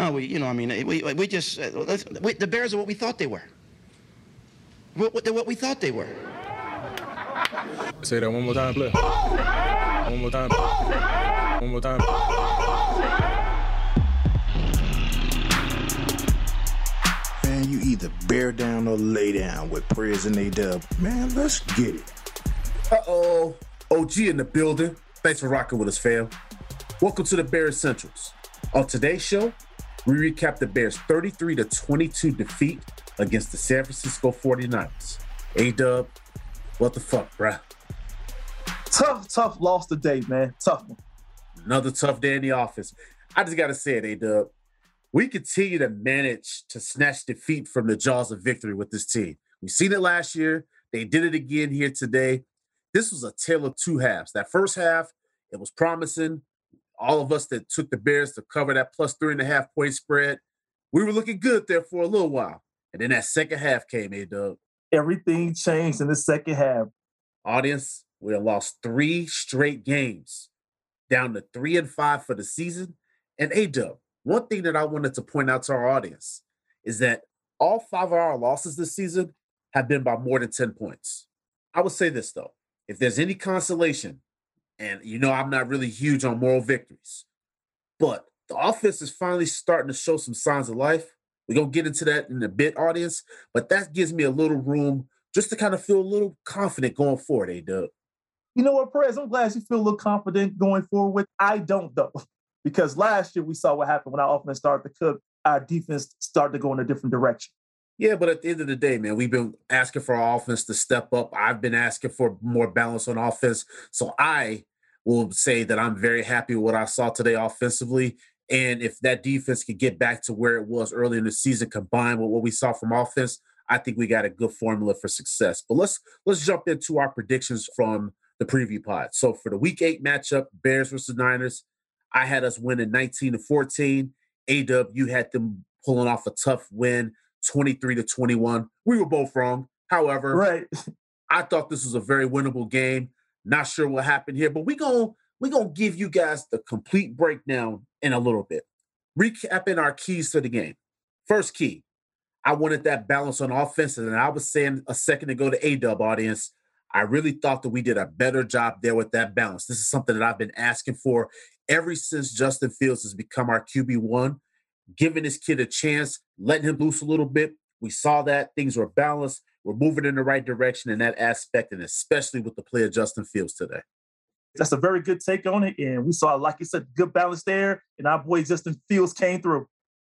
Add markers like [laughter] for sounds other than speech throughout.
No, we, you know, I mean, we, we just, uh, we, the Bears are what we thought they were. What, what, they're what we thought they were. Say that one more time, play. One more time. One more time. Man, you either bear down or lay down with Perez and a dub. Man, let's get it. Uh oh. OG in the building. Thanks for rocking with us, fam. Welcome to the Bears Essentials. On today's show, we recap the Bears' 33 to 22 defeat against the San Francisco 49ers. A dub, what the fuck, bruh? Tough, tough loss today, man. Tough one. Another tough day in the office. I just gotta say it, A Dub. We continue to manage to snatch defeat from the jaws of victory with this team. We've seen it last year. They did it again here today. This was a tale of two halves. That first half, it was promising. All of us that took the Bears to cover that plus three and a half point spread, we were looking good there for a little while. And then that second half came, A Dub. Everything changed in the second half. Audience, we have lost three straight games, down to three and five for the season. And A Dub, one thing that I wanted to point out to our audience is that all five of our losses this season have been by more than 10 points. I would say this though if there's any consolation, and you know I'm not really huge on moral victories, but the offense is finally starting to show some signs of life. We're going to get into that in a bit, audience, but that gives me a little room just to kind of feel a little confident going forward, A Dub. You know what, Perez? I'm glad you feel a little confident going forward with. I don't though, [laughs] because last year we saw what happened when our offense started to cook. Our defense started to go in a different direction. Yeah, but at the end of the day, man, we've been asking for our offense to step up. I've been asking for more balance on offense. So I will say that I'm very happy with what I saw today offensively. And if that defense could get back to where it was early in the season, combined with what we saw from offense, I think we got a good formula for success. But let's let's jump into our predictions from the preview pod. So for the week eight matchup, Bears versus Niners, I had us winning 19 to 14. AW, you had them pulling off a tough win, 23 to 21. We were both wrong. However, Right. I thought this was a very winnable game. Not sure what happened here, but we're going we're going to give you guys the complete breakdown in a little bit. Recapping our keys to the game. First key, I wanted that balance on offense. And I was saying a second ago to A-Dub audience, I really thought that we did a better job there with that balance. This is something that I've been asking for ever since Justin Fields has become our QB1, giving this kid a chance, letting him loose a little bit. We saw that things were balanced. We're moving in the right direction in that aspect, and especially with the play of Justin Fields today. That's a very good take on it. And we saw, like you said, good balance there. And our boy Justin Fields came through.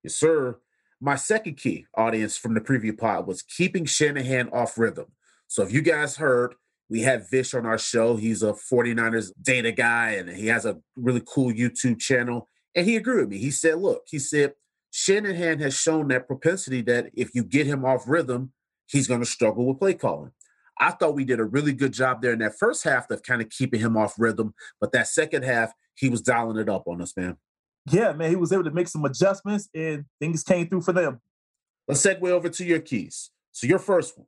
Yes, sir. My second key audience from the preview pod was keeping Shanahan off rhythm. So if you guys heard, we had Vish on our show. He's a 49ers data guy and he has a really cool YouTube channel. And he agreed with me. He said, look, he said, Shanahan has shown that propensity that if you get him off rhythm, he's going to struggle with play calling. I thought we did a really good job there in that first half of kind of keeping him off rhythm. But that second half, he was dialing it up on us, man. Yeah, man, he was able to make some adjustments and things came through for them. Let's segue over to your keys. So your first one,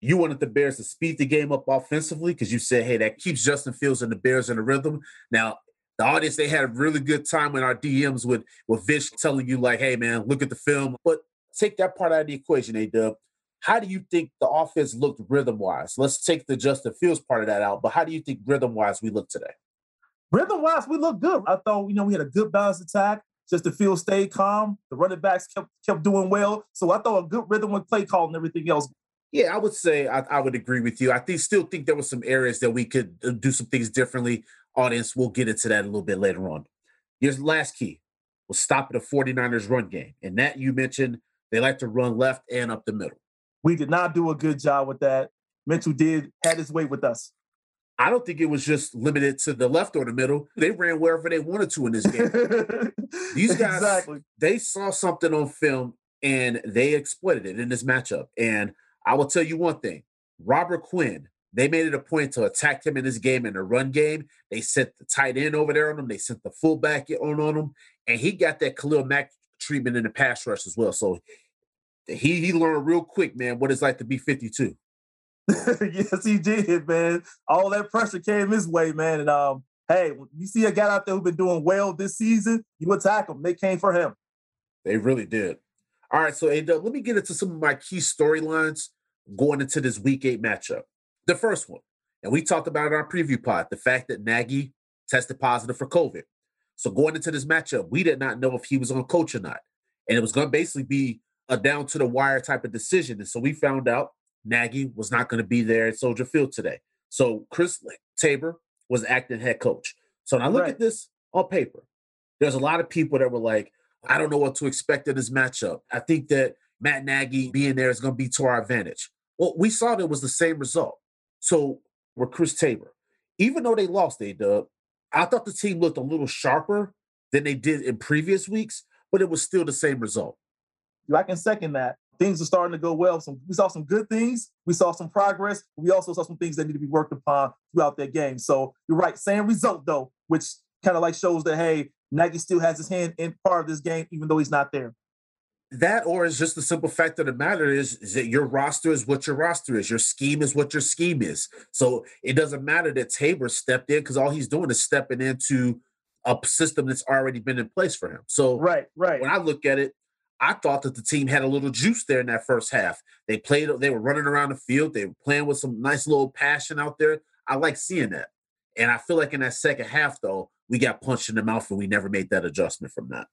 you wanted the Bears to speed the game up offensively because you said, hey, that keeps Justin Fields and the Bears in the rhythm. Now, the audience, they had a really good time when our DMs with, with Vish telling you, like, hey, man, look at the film. But take that part out of the equation, A-Dub. How do you think the offense looked rhythm-wise? Let's take the Justin Fields part of that out. But how do you think rhythm-wise we look today? Rhythm wise, we look good. I thought, you know, we had a good balanced attack. Justin Fields stayed calm. The running backs kept kept doing well. So I thought a good rhythm with play call and everything else. Yeah, I would say I, I would agree with you. I think still think there were some areas that we could uh, do some things differently. Audience, we'll get into that a little bit later on. Your last key was stopping the 49ers run game. And that you mentioned they like to run left and up the middle. We did not do a good job with that. Mitchell did had his way with us. I don't think it was just limited to the left or the middle. They ran wherever they wanted to in this game. [laughs] These guys, exactly. they saw something on film and they exploited it in this matchup. And I will tell you one thing Robert Quinn, they made it a point to attack him in this game in the run game. They sent the tight end over there on him, they sent the fullback on, on him, and he got that Khalil Mack treatment in the pass rush as well. So he, he learned real quick, man, what it's like to be 52. [laughs] yes, he did, man. All that pressure came his way, man. And um, hey, you see a guy out there who's been doing well this season, you attack him. They came for him. They really did. All right, so A-Dub, let me get into some of my key storylines going into this week eight matchup. The first one, and we talked about it on our preview pod, the fact that Nagy tested positive for COVID. So going into this matchup, we did not know if he was on coach or not. And it was going to basically be a down to the wire type of decision. And so we found out Nagy was not going to be there at Soldier Field today. So Chris Tabor was acting head coach. So when I look Right. at this on paper, there's a lot of people that were like, I don't know what to expect in this matchup. I think that Matt Nagy being there is going to be to our advantage. Well, we saw that it was the same result. So with Chris Tabor, even though they lost, they dub, I thought the team looked a little sharper than they did in previous weeks, but it was still the same result. I can second that. Things are starting to go well. Some we saw some good things. We saw some progress. We also saw some things that need to be worked upon throughout their game. So you're right. Same result though, which kind of like shows that hey, Nagy still has his hand in part of this game, even though he's not there. That or is just the simple fact of the matter is, is that your roster is what your roster is. Your scheme is what your scheme is. So it doesn't matter that Tabor stepped in because all he's doing is stepping into a system that's already been in place for him. So Right, right. when I look at it, I thought that the team had a little juice there in that first half. They played, they were running around the field, they were playing with some nice little passion out there. I like seeing that. And I feel like in that second half, though, we got punched in the mouth and we never made that adjustment from that.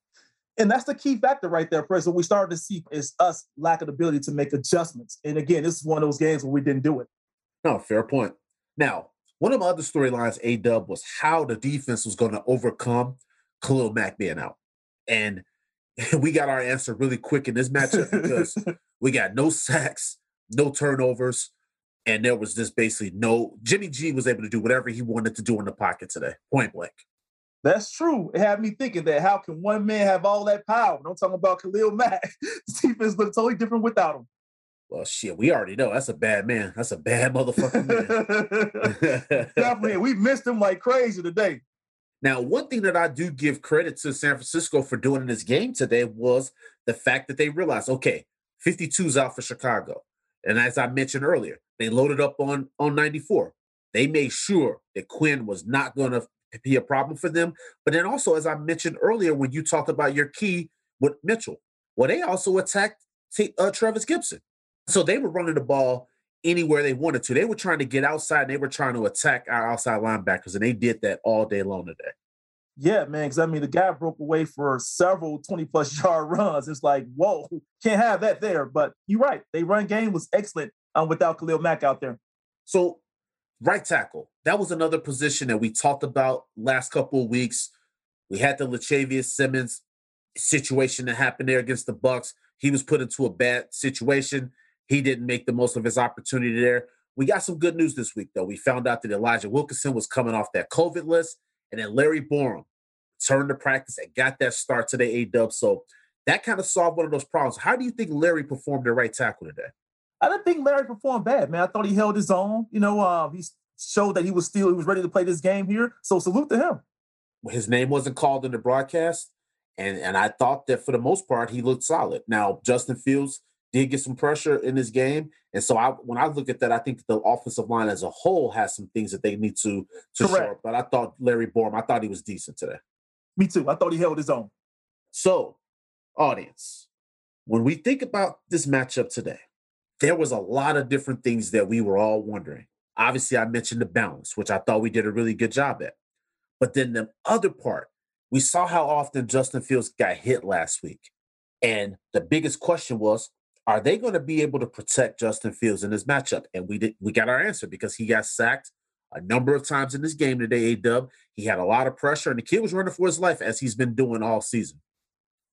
And that's the key factor right there. What we started to see is us lack of the ability to make adjustments. And again, this is one of those games where we didn't do it. No, fair point. Now, one of my other storylines, A Dub, was how the defense was going to overcome Khalil Mack being out. And [laughs] we got our answer really quick in this matchup because [laughs] we got no sacks, no turnovers, and there was just basically no. Jimmy G was able to do whatever he wanted to do in the pocket today, point blank. That's true. It had me thinking that how can one man have all that power? And I'm talking about Khalil Mack. [laughs] the defense looked totally different without him. Well, shit, we already know that's a bad man. That's a bad motherfucking man. Definitely. We missed him like crazy today. Now, one thing that I do give credit to San Francisco for doing in this game today was the fact that they realized, okay, 52's out for Chicago. And as I mentioned earlier, they loaded up on, on 94. They made sure that Quinn was not going to be a problem for them. But then also, as I mentioned earlier, when you talked about your key with Mitchell, well, they also attacked T- uh, Trevis Gipson. So they were running the ball anywhere they wanted to. They were trying to get outside and they were trying to attack our outside linebackers, and they did that all day long today. Yeah, man. Because I mean, the guy broke away for several 20 plus [laughs] yard runs. It's like, whoa, can't have that there. But you're right. They run game was excellent um, without Khalil Mack out there. So, right tackle, that was another position that we talked about last couple of weeks. We had the Lachavious Simmons situation that happened there against the Bucks. He was put into a bad situation. He didn't make the most of his opportunity there. We got some good news this week, though. We found out that Elijah Wilkinson was coming off that COVID list, and then Larry Borom turned to practice and got that start today, A dub. So that kind of solved one of those problems. How do you think Larry performed at right tackle today? I didn't think Larry performed bad, man. I thought he held his own. You know, uh, he showed that he was still he was ready to play this game here. So salute to him. his name wasn't called in the broadcast, and and I thought that for the most part he looked solid. Now Justin Fields did get some pressure in this game, and so I when I look at that, I think the offensive line as a whole has some things that they need to to Correct. shore. But I thought Larry Borom, I thought he was decent today. Me too. I thought he held his own. So, audience, when we think about this matchup today, there was a lot of different things that we were all wondering. Obviously, I mentioned the balance, which I thought we did a really good job at. But then the other part, we saw how often Justin Fields got hit last week. And the biggest question was, are they going to be able to protect Justin Fields in this matchup? And we did we got our answer because he got sacked a number of times in this game today, A Dub. He had a lot of pressure, and the kid was running for his life as he's been doing all season.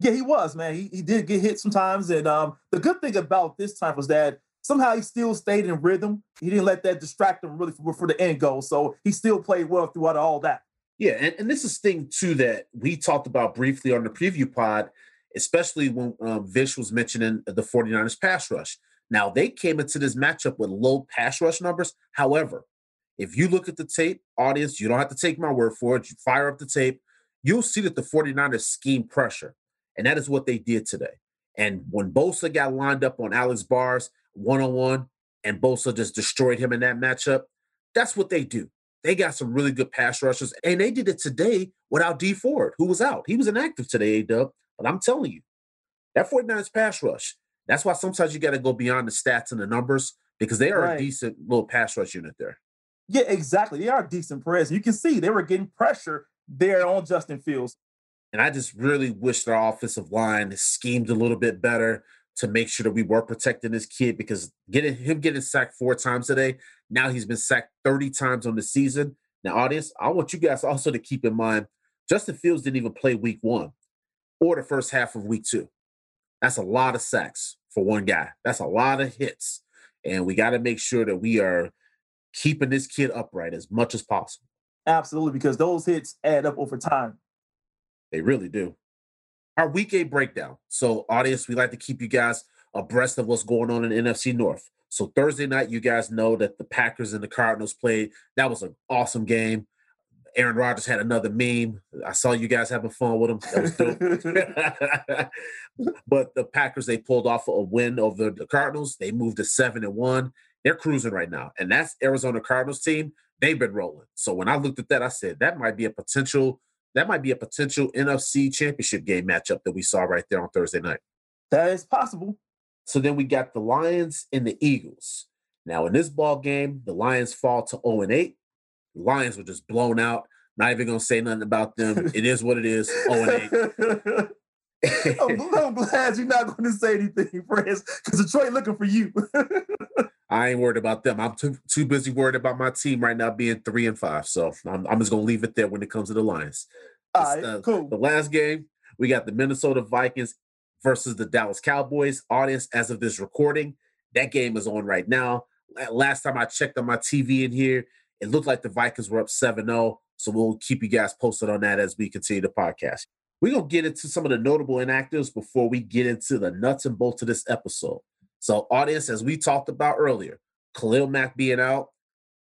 Yeah, he was, man. He, he did get hit sometimes. And um, the good thing about this time was that somehow he still stayed in rhythm. He didn't let that distract him really for, for the end goal. So he still played well throughout all that. Yeah, and, and this is thing too that we talked about briefly on the preview pod, especially when um, Vish was mentioning the 49ers pass rush. Now, they came into this matchup with low pass rush numbers. However, if you look at the tape, audience, you don't have to take my word for it. You fire up the tape, you'll see that the 49ers scheme pressure. And that is what they did today. And when Bosa got lined up on Alex Bars one on one, and Bosa just destroyed him in that matchup, that's what they do. They got some really good pass rushers, and they did it today without Dee Ford, who was out. He was inactive today, Dub. But I'm telling you, That 49ers pass rush. That's why sometimes you got to go beyond the stats and the numbers because they are Right. a decent little pass rush unit there. Yeah, exactly. They are decent press. You can see they were getting pressure there on Justin Fields. And I just really wish our offensive line schemed a little bit better to make sure that we were protecting this kid because getting him getting sacked four times today, now he's been sacked 30 times on the season. Now, audience, I want you guys also to keep in mind Justin Fields didn't even play week one or the first half of week two. That's a lot of sacks for one guy. That's a lot of hits. And we got to make sure that we are keeping this kid upright as much as possible. Absolutely, because those hits add up over time. They really do. Our week eight breakdown. So, audience, we like to keep you guys abreast of what's going on in NFC North. So, Thursday night, you guys know that the Packers and the Cardinals played. That was an awesome game. Aaron Rodgers had another meme. I saw you guys having fun with him. That was dope. [laughs] but the Packers, they pulled off a win over the Cardinals. They moved to seven and one. They're cruising right now. And that's Arizona Cardinals team. They've been rolling. So when I looked at that, I said that might be a potential, that might be a potential NFC championship game matchup that we saw right there on Thursday night. that is possible. So then we got the Lions and the Eagles. Now in this ball game, the Lions fall to 0 and 8. Lions were just blown out. Not even gonna say nothing about them. It is what it is. [laughs] 0 and 8. [laughs] I'm, glad you're not going to say anything, friends, because Detroit looking for you. [laughs] I ain't worried about them. I'm too too busy worried about my team right now being three and five. So I'm, I'm just gonna leave it there when it comes to the Lions. All right, uh, cool. The last game, we got the Minnesota Vikings versus the Dallas Cowboys. Audience, as of this recording, that game is on right now. Last time I checked on my TV in here, it looked like the Vikings were up 7 0. So we'll keep you guys posted on that as we continue the podcast. We're going to get into some of the notable inactives before we get into the nuts and bolts of this episode. So, audience, as we talked about earlier, Khalil Mack being out,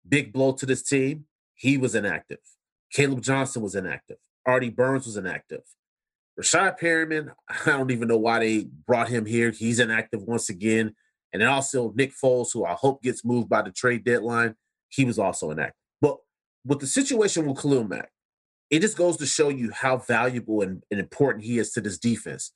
big blow to this team. He was inactive. Caleb Johnson was inactive. Artie Burns was inactive. Breshad Perriman, I don't even know why they brought him here. He's inactive once again. And then also Nick Foles, who I hope gets moved by the trade deadline, he was also inactive. But with the situation with Khalil Mack, it just goes to show you how valuable and, and important he is to this defense.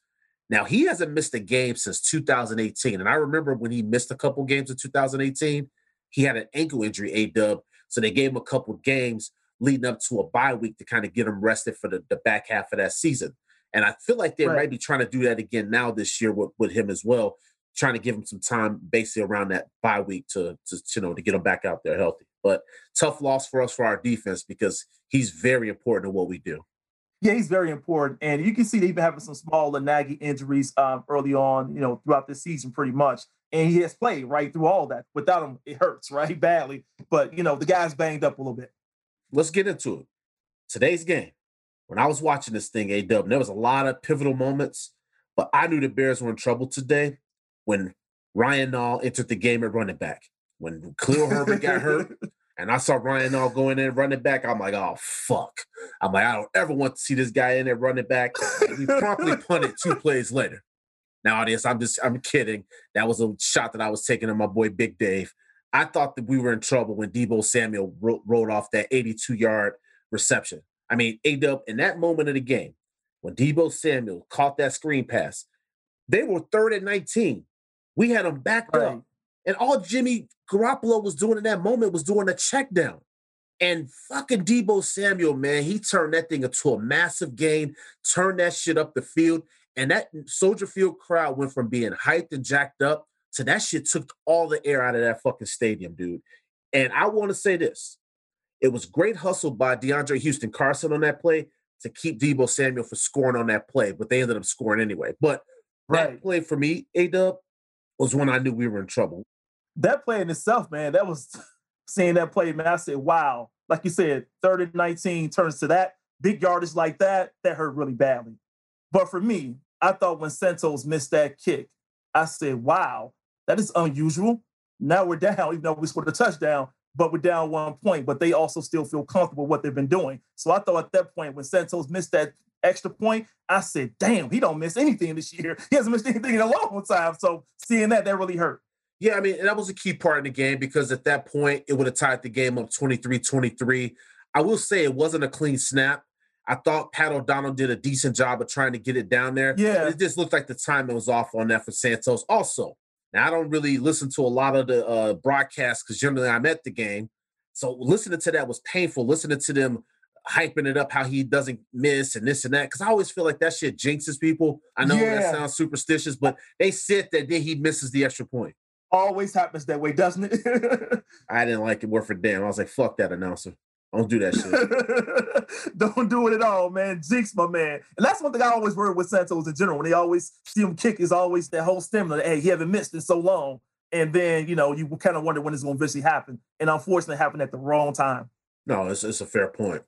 Now, he hasn't missed a game since 2018. And I remember when he missed a couple games in 2018, he had an ankle injury, A dub. So they gave him a couple games leading up to a bye week to kind of get him rested for the, the back half of that season. And I feel like they Right. might be trying to do that again now this year with, with him as well, trying to give him some time basically around that bye week to, to you know to get him back out there healthy. But tough loss for us for our defense because he's very important to what we do. Yeah, he's very important. And you can see they've been having some small nagging injuries um, early on, you know, throughout the season pretty much. And he has played right through all that. Without him, it hurts, [laughs] right? Badly. But, you know, the guy's banged up a little bit. let's get into it. Today's game. When I was watching this thing, A Dub, there was a lot of pivotal moments, but I knew the Bears were in trouble today when Ryan Nall entered the game at running back. When Khalil Herbert got hurt, [laughs] and I saw Ryan Nall going in and running back, I'm like, oh fuck. I'm like, I don't ever want to see this guy in there running back. And we promptly [laughs] punted two plays later. Now, audience, I'm just I'm kidding. That was a shot that I was taking at my boy Big Dave. I thought that we were in trouble when Deebo Samuel ro- rolled off that 82 yard reception. I mean, A Dub, in that moment of the game, when Deebo Samuel caught that screen pass, they were third and 19. We had them backed Right. up. And all Jimmy Garoppolo was doing in that moment was doing a check down. And fucking Deebo Samuel, man, he turned that thing into a massive gain, turned that shit up the field. And that Soldier Field crowd went from being hyped and jacked up to that shit took all the air out of that fucking stadium, dude. And I want to say this it was great hustle by DeAndre Houston Carson on that play to keep Deebo Samuel from scoring on that play, but they ended up scoring anyway. But that Right. play for me, A Dub, was when I knew we were in trouble. That play in itself, man, that was [laughs] seeing that play, man. I said, wow. Like you said, third and 19 turns to that. Big yardage like that, that hurt really badly. But for me, I thought when Santos missed that kick, I said, wow, that is unusual. Now we're [laughs] down, even though we scored a touchdown, but we're down one point, but they also still feel comfortable with what they've been doing. So I thought at that point, when Santos missed that extra point, I said, damn, he don't miss anything this year. He hasn't missed anything in a long time. So seeing that, that really hurt. Yeah, I mean, and that was a key part in the game because at that point, it would have tied the game up 23 23. I will say it wasn't a clean snap. I thought Pat O'Donnell did a decent job of trying to get it down there. Yeah. It just looked like the timing was off on that for Santos. Also, now I don't really listen to a lot of the uh, broadcasts because generally I'm at the game. So listening to that was painful. Listening to them hyping it up how he doesn't miss and this and that. Cause I always feel like that shit jinxes people. I know Yeah. that sounds superstitious, but they said that then he misses the extra point. Always happens that way, doesn't it? [laughs] I didn't like it worth for damn. I was like, fuck that announcer. Don't do that shit. [laughs] Don't do it at all, man. Jinx, my man. And that's one thing I always worry with Santos in general. When they always see him kick, is always that whole stamina. Hey, he haven't missed in so long. And then, you know, you kind of wonder when it's going to eventually happen. And unfortunately, it happened at the wrong time. No, it's, it's a fair point.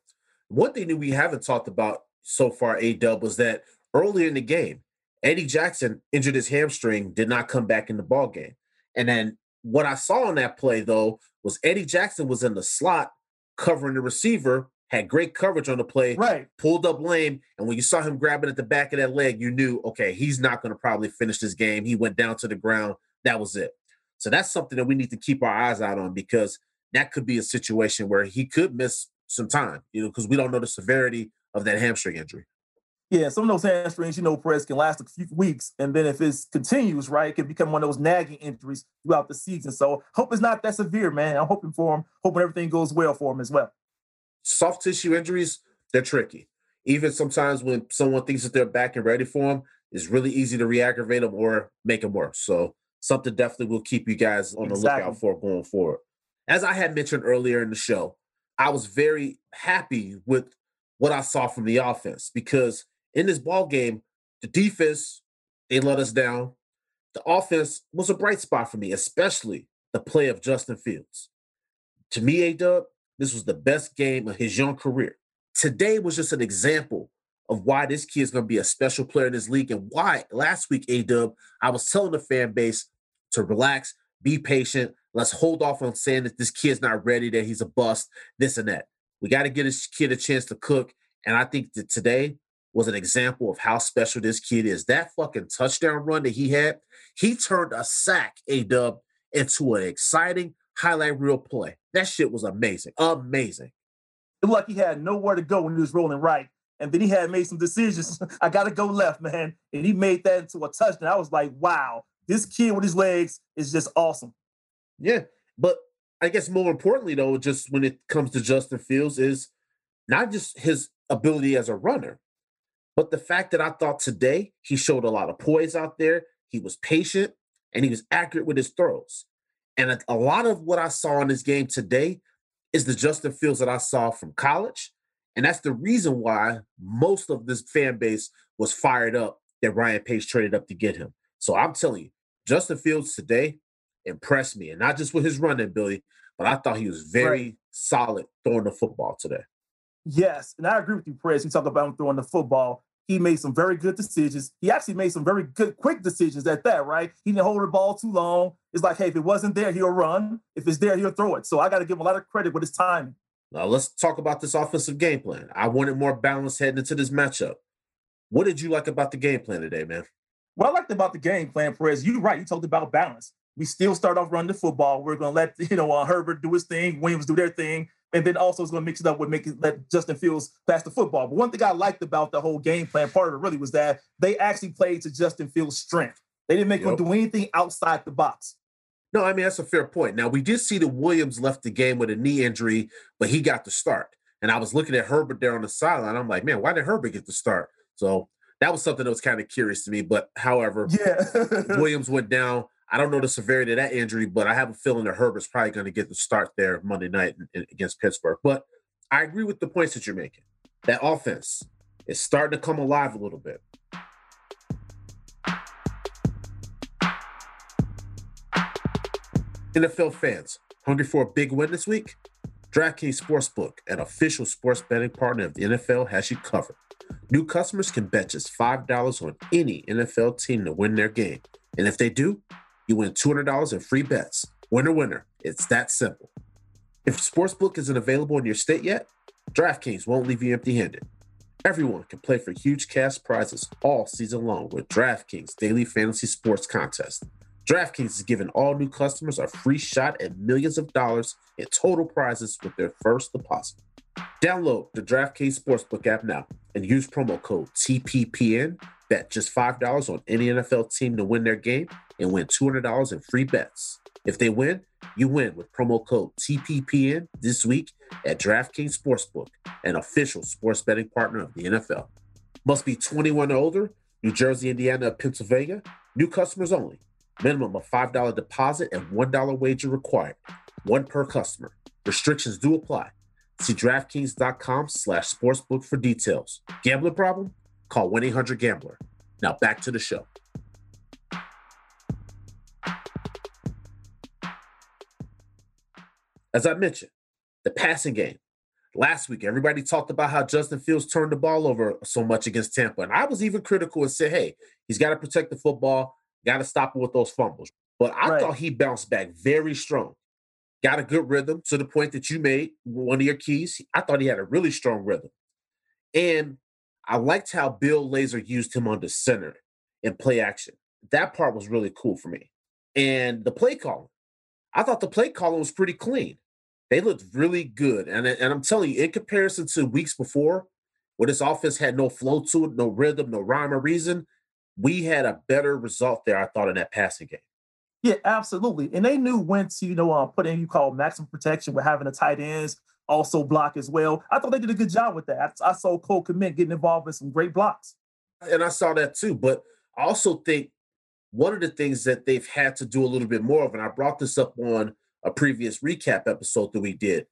One thing that we haven't talked about so far, A Dub, was that earlier in the game, Eddie Jackson injured his hamstring, did not come back in the ball game. And then what I saw on that play though was Eddie Jackson was in the slot covering the receiver, had great coverage on the play, Right. pulled up lame, and when you saw him grabbing at the back of that leg, you knew, okay, he's not going to probably finish this game. He went down to the ground. That was it. So that's something that we need to keep our eyes out on because that could be a situation where he could miss some time, you know, because we don't know the severity of that hamstring injury. Yeah, some of those hamstrings, you know, Perez can last a few weeks, and then if it continues, right, it can become one of those nagging injuries throughout the season. So hope it's not that severe, man. I'm hoping for him, hoping everything goes well for him as well. Soft tissue injuries, they're tricky. Even sometimes when someone thinks that they're back and ready for them, it's really easy to re-aggravate them or make them worse. So something definitely will keep you guys on the Exactly. lookout for going forward. As I had mentioned earlier in the show, I was very happy with what I saw from the offense because in this ball game, the defense they let us down. The offense was a bright spot for me, especially the play of Justin Fields. To me, A Dub, this was the best game of his young career. Today was just an example of why this kid is going to be a special player in this league and why last week, A Dub, I was telling the fan base to relax, be patient. Let's hold off on saying that this kid's not ready, that he's a bust, this and that. We got to give this kid a chance to cook. And I think that today was an example of how special this kid is. That fucking touchdown run that he had, he turned a sack, A Dub, into an exciting highlight reel play. That shit was amazing. Amazing. It looked like he had nowhere to go when he was rolling right. And then he had made some decisions. [laughs] I got to go left, man. And he made that into a touchdown. I was like, wow, this kid with his legs is just awesome. Yeah. But I guess more importantly, though, just when it comes to Justin Fields, is not just his ability as a runner, but the fact that I thought today he showed a lot of poise out there. He was patient and he was accurate with his throws. And a, lot of what I saw in this game today is the Justin Fields that I saw from college. And that's the reason why most of this fan base was fired up that Ryan Pace traded up to get him. So I'm telling you, Justin Fields today impressed me, and not just with his running ability, but I thought he was very solid throwing the football today. Yes, and I agree with you, Perez. You talk about him throwing the football. He made some very good decisions. He actually made some very good, quick decisions at that, right? He didn't hold the ball too long. It's like, hey, if it wasn't there, he'll run. If it's there, he'll throw it. So I got to give him a lot of credit with his timing. Now let's talk about this offensive game plan. I wanted more balance heading into this matchup. What did you like about the game plan today, man? What I liked about the game plan, Perez, you're right. You talked about balance. We still start off running the football. We're going to let [laughs] you know uh, Herbert do his thing, Williams do their thing, and then also it's going to mix it up with making let Justin Fields pass the football. But one thing I liked about the whole game plan, part of it really was that they actually played to Justin Fields' strength. They didn't make Yep. him do anything outside the box. No, I mean that's a fair point. Now we did see that Williams left the game with a knee injury, but he got the start. And I was looking at Herbert there on the sideline. I'm like, man, why did Herbert get the start? So that was something that was kind of curious to me. But however, Yeah. [laughs] Williams went down. I don't know the severity of that injury, but I have a feeling that Herbert's probably going to get the start there Monday night in- in- against Pittsburgh. But I agree with the points that you're making. That offense is starting to come alive a little bit. NFL fans, hungry for a big win this week? DraftKings Sportsbook, an official sports betting partner of the NFL, has you covered. New customers can bet just $5 on any NFL team to win their game. And if they do, you win $200 in free bets. Winner, winner. It's that simple. If Sportsbook isn't available in your state yet, DraftKings won't leave you empty handed. Everyone can play for huge cash prizes all season long with DraftKings Daily Fantasy Sports Contest. DraftKings is giving all new customers a free shot at millions of dollars in total prizes with their first deposit. Download the DraftKings Sportsbook app now and use promo code TPPN. Bet just $5 on any NFL team to win their game and win $200 in free bets. If they win, you win with promo code TPPN this week at DraftKings Sportsbook, an official sports betting partner of the NFL. Must be 21 or older, New Jersey, Indiana, Pennsylvania. New customers only. Minimum of $5 deposit and $1 wager required. One per customer. Restrictions do apply. See DraftKings.com slash sportsbook for details. Gambling problem? Call 1-800-GAMBLER. Now back to the show. As I mentioned, the passing game. Last week, everybody talked about how Justin Fields turned the ball over so much against Tampa. And I was even critical and said, hey, he's got to protect the football, got to stop him with those fumbles. But I Right. thought he bounced back very strong. Got a good rhythm to the point that you made one of your keys. I thought he had a really strong rhythm. And I liked how Bill Lazor used him on the center in play action. That part was really cool for me. And the play calling, I thought the play calling was pretty clean. They looked really good. And, and I'm telling you, in comparison to weeks before, where this offense had no flow to it, no rhythm, no rhyme or reason, we had a better result there, I thought, in that passing game. Yeah, absolutely. And they knew when to, you know, uh, put in you call maximum protection with having the tight ends also block as well. I thought they did a good job with that. I, saw Cole Kmet getting involved in some great blocks. and I saw that too. But I also think one of the things that they've had to do a little bit more of, and I brought this up on a previous recap episode that we did,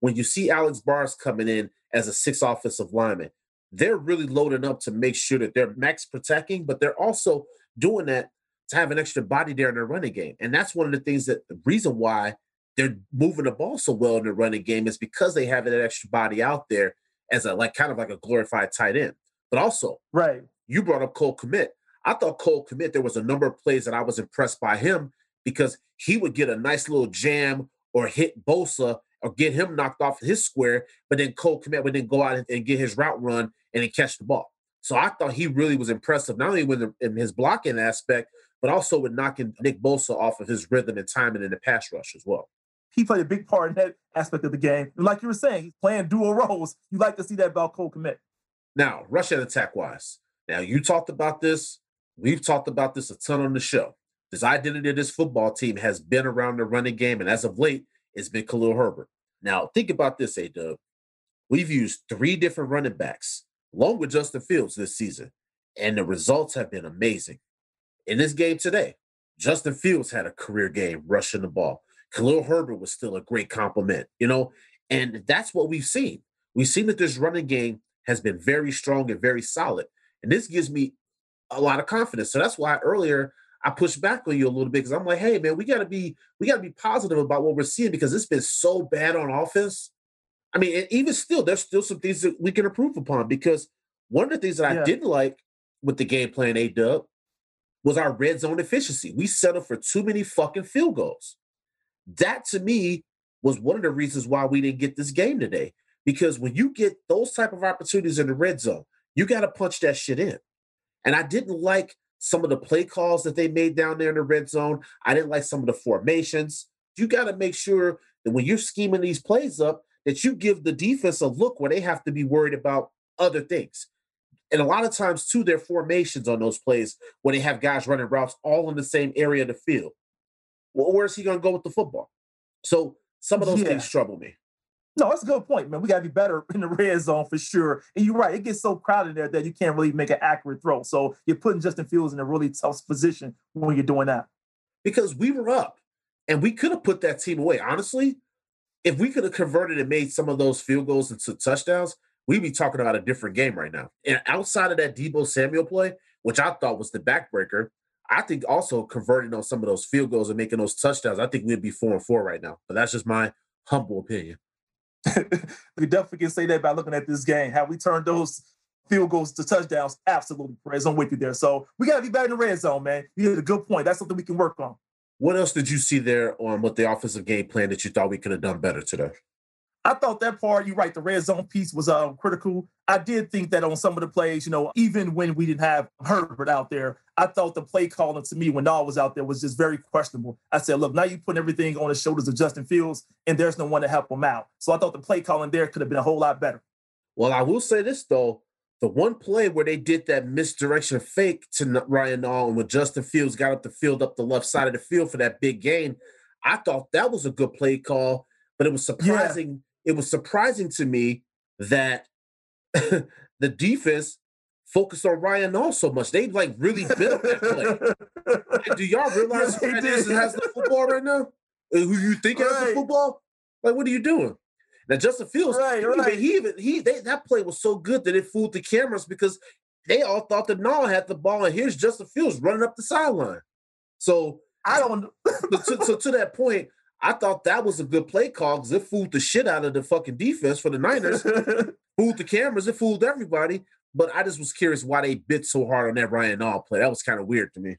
when you see Alex Bars coming in as a six offensive lineman, they're really loading up to make sure that they're max protecting, but they're also doing that to have an extra body there in their running game. And that's one of the things that the reason why they're moving the ball so well in the running game is because they have that extra body out there as a like kind of like a glorified tight end. But also, Right. you brought up Cole Kmet. I thought Cole Kmet, there was a number of plays that I was impressed by him because he would get a nice little jam or hit Bosa or get him knocked off his square, but then Cole Kmet would then go out and, and get his route run and then catch the ball. So I thought he really was impressive, not only with the, in his blocking aspect, but also with knocking Nick Bosa off of his rhythm and timing in the pass rush as well. He played a big part in that aspect of the game. And like you were saying, he's playing dual roles. You like to see that about Cole Kmet. Now, rush and attack wise. Now, you talked about this. We've talked about this a ton on the show. This identity of this football team has been around the running game, and as of late, it's been Khalil Herbert. Now, think about this, A Dub. We've used three different running backs, along with Justin Fields this season, and the results have been amazing. In this game today, Justin Fields had a career game rushing the ball. Khalil Herbert was still a great compliment, you know, and that's what we've seen. We've seen that this running game has been very strong and very solid. And this gives me a lot of confidence. So that's why earlier I pushed back on you a little bit because I'm like, hey man, we gotta be we gotta be positive about what we're seeing because it's been so bad on offense. I mean, and even still, there's still some things that we can improve upon because one of the things that I Yeah. didn't like with the game plan A dub was our red zone efficiency. We settled for too many fucking field goals. That to me was one of the reasons why we didn't get this game today. Because when you get those type of opportunities in the red zone, you got to punch that shit in. And I didn't like some of the play calls that they made down there in the red zone. I didn't like some of the formations. You got to make sure that when you're scheming these plays up, that you give the defense a look where they have to be worried about other things. And a lot of times, too, their formations on those plays where they have guys running routes all in the same area of the field. Well, where's he going to go with the football? So some of those Yeah. things trouble me. No, that's a good point, man. We got to be better in the red zone for sure. And you're right, it gets so crowded there that you can't really make an accurate throw. So you're putting Justin Fields in a really tough position when you're doing that. because we were up and we could have put that team away. Honestly, if we could have converted and made some of those field goals into touchdowns, we'd be talking about a different game right now. And outside of that Deebo Samuel play, which I thought was the backbreaker, I think also converting on some of those field goals and making those touchdowns, I think we'd be four and four right now. But that's just my humble opinion. [laughs] we definitely can say that by looking at this game. How we turned those field goals to touchdowns? Absolutely, Perez. I'm with you there. So we got to be better in the red zone, man. You had a good point. That's something we can work on. What else did you see there on what the offensive game plan that you thought we could have done better today? I thought that part, you're right, the red zone piece was um, critical. I did think that on some of the plays, you know, even when we didn't have Herbert out there, I thought the play calling to me when Dahl was out there was just very questionable. I said, look, now you're putting everything on the shoulders of Justin Fields, and there's no one to help him out. So I thought the play calling there could have been a whole lot better. Well, I will say this though. The one play where they did that misdirection fake to Ryan Nall and when Justin Fields got up the field up the left side of the field for that big gain, I thought that was a good play call, but it was surprising. Yeah it was surprising to me that [laughs] the defense focused on Ryan Nall so much. They like really built that play. do y'all [laughs] realize who that is has the football right now? Uh, who you think right. has the football? Like, what are you doing? Now Justin Fields, right, he, right. he even he they, that play was so good that it fooled the cameras because they all thought that Nall had the ball, and here's Justin Fields running up the sideline. So I don't. so, to, so to that point, I thought that was a good play call because it fooled the shit out of the fucking defense for the Niners. [laughs] fooled the cameras, it fooled everybody. But I just was curious why they bit so hard on that Ryan Nall play. That was kind of weird to me.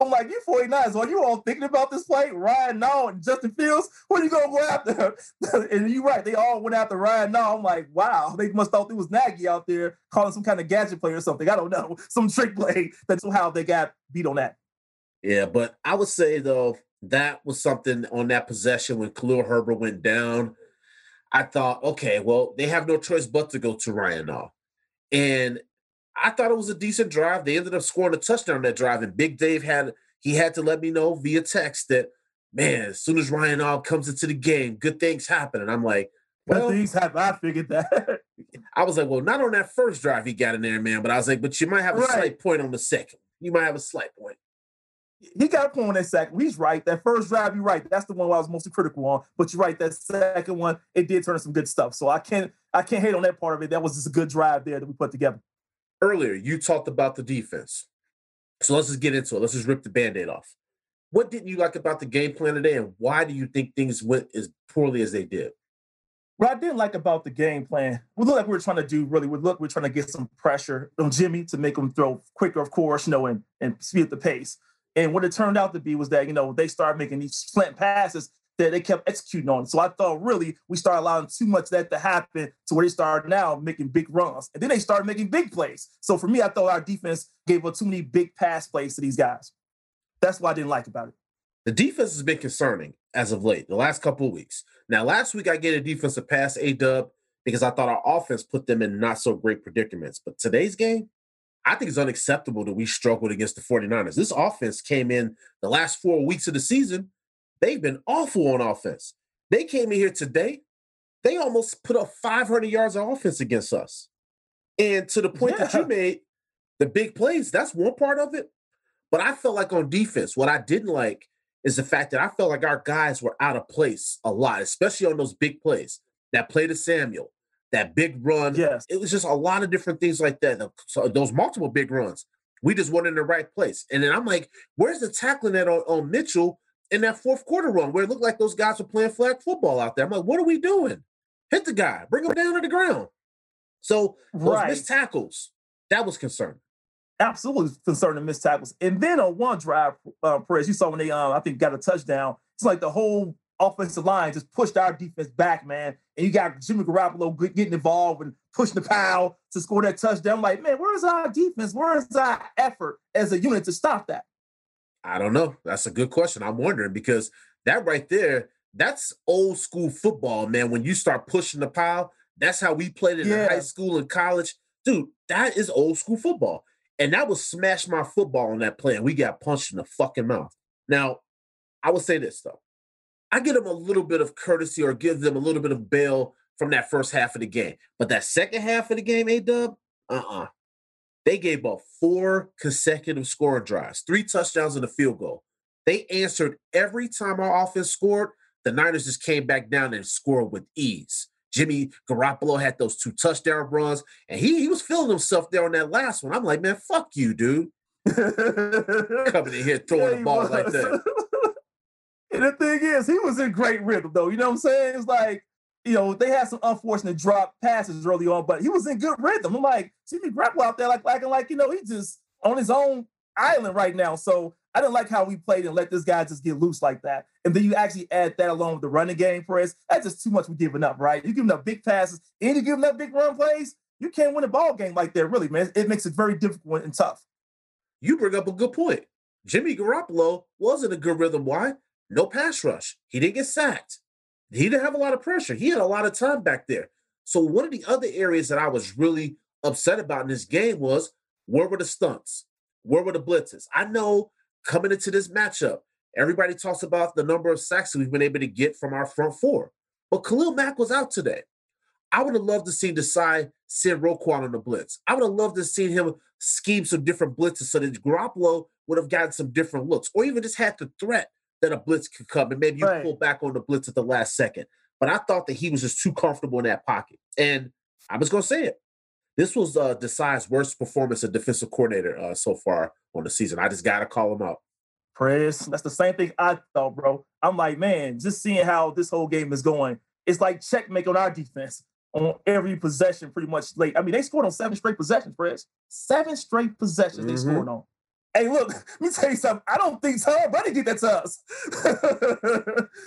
I'm like, you 49ers, are you all thinking about this play? Ryan Nall and Justin Fields? Who are you gonna go after? [laughs] and you're right, they all went after Ryan Nall. I'm like, wow, they must thought it was Nagy out there calling some kind of gadget play or something. I don't know, [laughs] some trick play that somehow they got beat on that. Yeah, but I would say though, that was something on that possession when Khalil Herbert went down. I thought, okay, well, they have no choice but to go to Ryan Nall. And I thought it was a decent drive. They ended up scoring a touchdown on that drive. And Big Dave had he had to let me know via text that, man, as soon as Ryan Nall comes into the game, good things happen. And I'm like, well, good things happen. I figured that. [laughs] I was like, well, not on that first drive he got in there, man. But I was like, but you might have a right. slight point on the second. You might have a slight point he got a point on that second. He's right. That first drive, you're right. That's the one I was mostly critical on. But you're right. That second one, it did turn some good stuff. So I can't I can't hate on that part of it. That was just a good drive there that we put together. Earlier, you talked about the defense. So let's just get into it. Let's just rip the band-aid off. What didn't you like about the game plan today, and why do you think things went as poorly as they did? What I didn't like about the game plan, we look like we were trying to do really. We look, we are trying to get some pressure on Jimmy to make him throw quicker, of course, you know, and, and speed up the pace. And what it turned out to be was that, you know, they started making these slant passes that they kept executing on. So I thought really we started allowing too much that to happen to where they started now making big runs. And then they started making big plays. So for me, I thought our defense gave up too many big pass plays to these guys. That's what I didn't like about it. The defense has been concerning as of late, the last couple of weeks. Now, last week I gave a defensive pass A dub because I thought our offense put them in not so great predicaments. But today's game, I think it's unacceptable that we struggled against the 49ers. This offense came in the last four weeks of the season. They've been awful on offense. They came in here today. They almost put up 500 yards of offense against us. And to the point yeah. that you made, the big plays, that's one part of it. But I felt like on defense, what I didn't like is the fact that I felt like our guys were out of place a lot, especially on those big plays. That play to Samuel, that big run. Yes. It was just a lot of different things like that. So those multiple big runs. We just weren't in the right place. And then I'm like, where's the tackling that on, on Mitchell in that fourth quarter run where it looked like those guys were playing flag football out there? I'm like, what are we doing? Hit the guy, bring him down to the ground. So those right. missed tackles, that was concerning. Absolutely concerning missed tackles. And then on one drive, uh, Perez, you saw when they, um, I think, got a touchdown. It's like the whole offensive line just pushed our defense back, man. And you got Jimmy Garoppolo getting involved and pushing the pile to score that touchdown. I'm like, man, where's our defense? Where's our effort as a unit to stop that? I don't know. That's a good question. I'm wondering because that right there, that's old school football, man. When you start pushing the pile, that's how we played it yeah. in high school and college. Dude, that is old school football. And that was smash my football on that play. And we got punched in the fucking mouth. Now, I will say this though. I give them a little bit of courtesy or give them a little bit of bail from that first half of the game. But that second half of the game, A Dub, uh uh-uh. uh They gave up four consecutive scoring drives, three touchdowns and a field goal. They answered every time our offense scored. The Niners just came back down and scored with ease. Jimmy Garoppolo had those two touchdown runs, and he, he was feeling himself there on that last one. I'm like, man, fuck you, dude. [laughs] Coming in here throwing yeah, the ball was. like that. And the thing is, he was in great rhythm, though. You know what I'm saying? It's like, you know, they had some unfortunate drop passes early on, but he was in good rhythm. I'm like, me grapple out there like acting like, you know, he just on his own island right now. So I didn't like how we played and let this guy just get loose like that. And then you actually add that along with the running game for us. That's just too much we're giving up, right? You're giving up big passes and you're giving up big run plays. You can't win a ball game like that, really, man. It makes it very difficult and tough. You bring up a good point. Jimmy Garoppolo wasn't a good rhythm. Why? No pass rush. He didn't get sacked. He didn't have a lot of pressure. He had a lot of time back there. So one of the other areas that I was really upset about in this game was where were the stunts? Where were the blitzes? I know coming into this matchup, everybody talks about the number of sacks that we've been able to get from our front four. But Khalil Mack was out today. I would have loved to see Desai send Roquan on the blitz. I would have loved to see him scheme some different blitzes so that Garoppolo would have gotten some different looks, or even just had the threat that a blitz could come and maybe you Right. pull back on the blitz at the last second. But I thought that he was just too comfortable in that pocket. And I was going to say it. This was uh, Desai's worst performance as defensive coordinator uh, so far on the season. I just got to call him out. Press. That's the same thing I thought, bro. I'm like, man, just seeing how this whole game is going, it's like checkmate on our defense on every possession, pretty much late. I mean, they scored on seven straight possessions, Press. Seven straight possessions they Mhm. scored on. Hey, look, [laughs] let me tell you something. I don't think Tom Brady did that to us.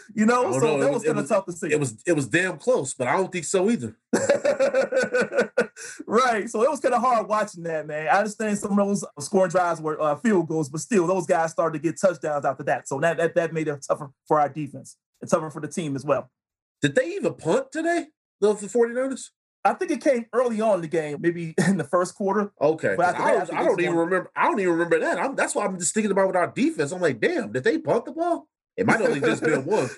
[laughs] you know, I so know. that It was kind of tough to see. It was it was damn close, but I don't think so either. [laughs] right. So it was kind of hard watching that, man. I understand some of those scoring drives were uh, field goals, but still, those guys started to get touchdowns after that. So that that, that made it tougher for our defense and tougher for the team as well. Did they even punt today? The, the 49ers? I think it came early on in the game, maybe [laughs] in the first quarter. Okay, I, that, I don't- I don't even one- remember. I don't even remember that. I'm, that's why I'm just thinking about with our defense. I'm like, damn, did they punt the ball? It might only just been [laughs] one.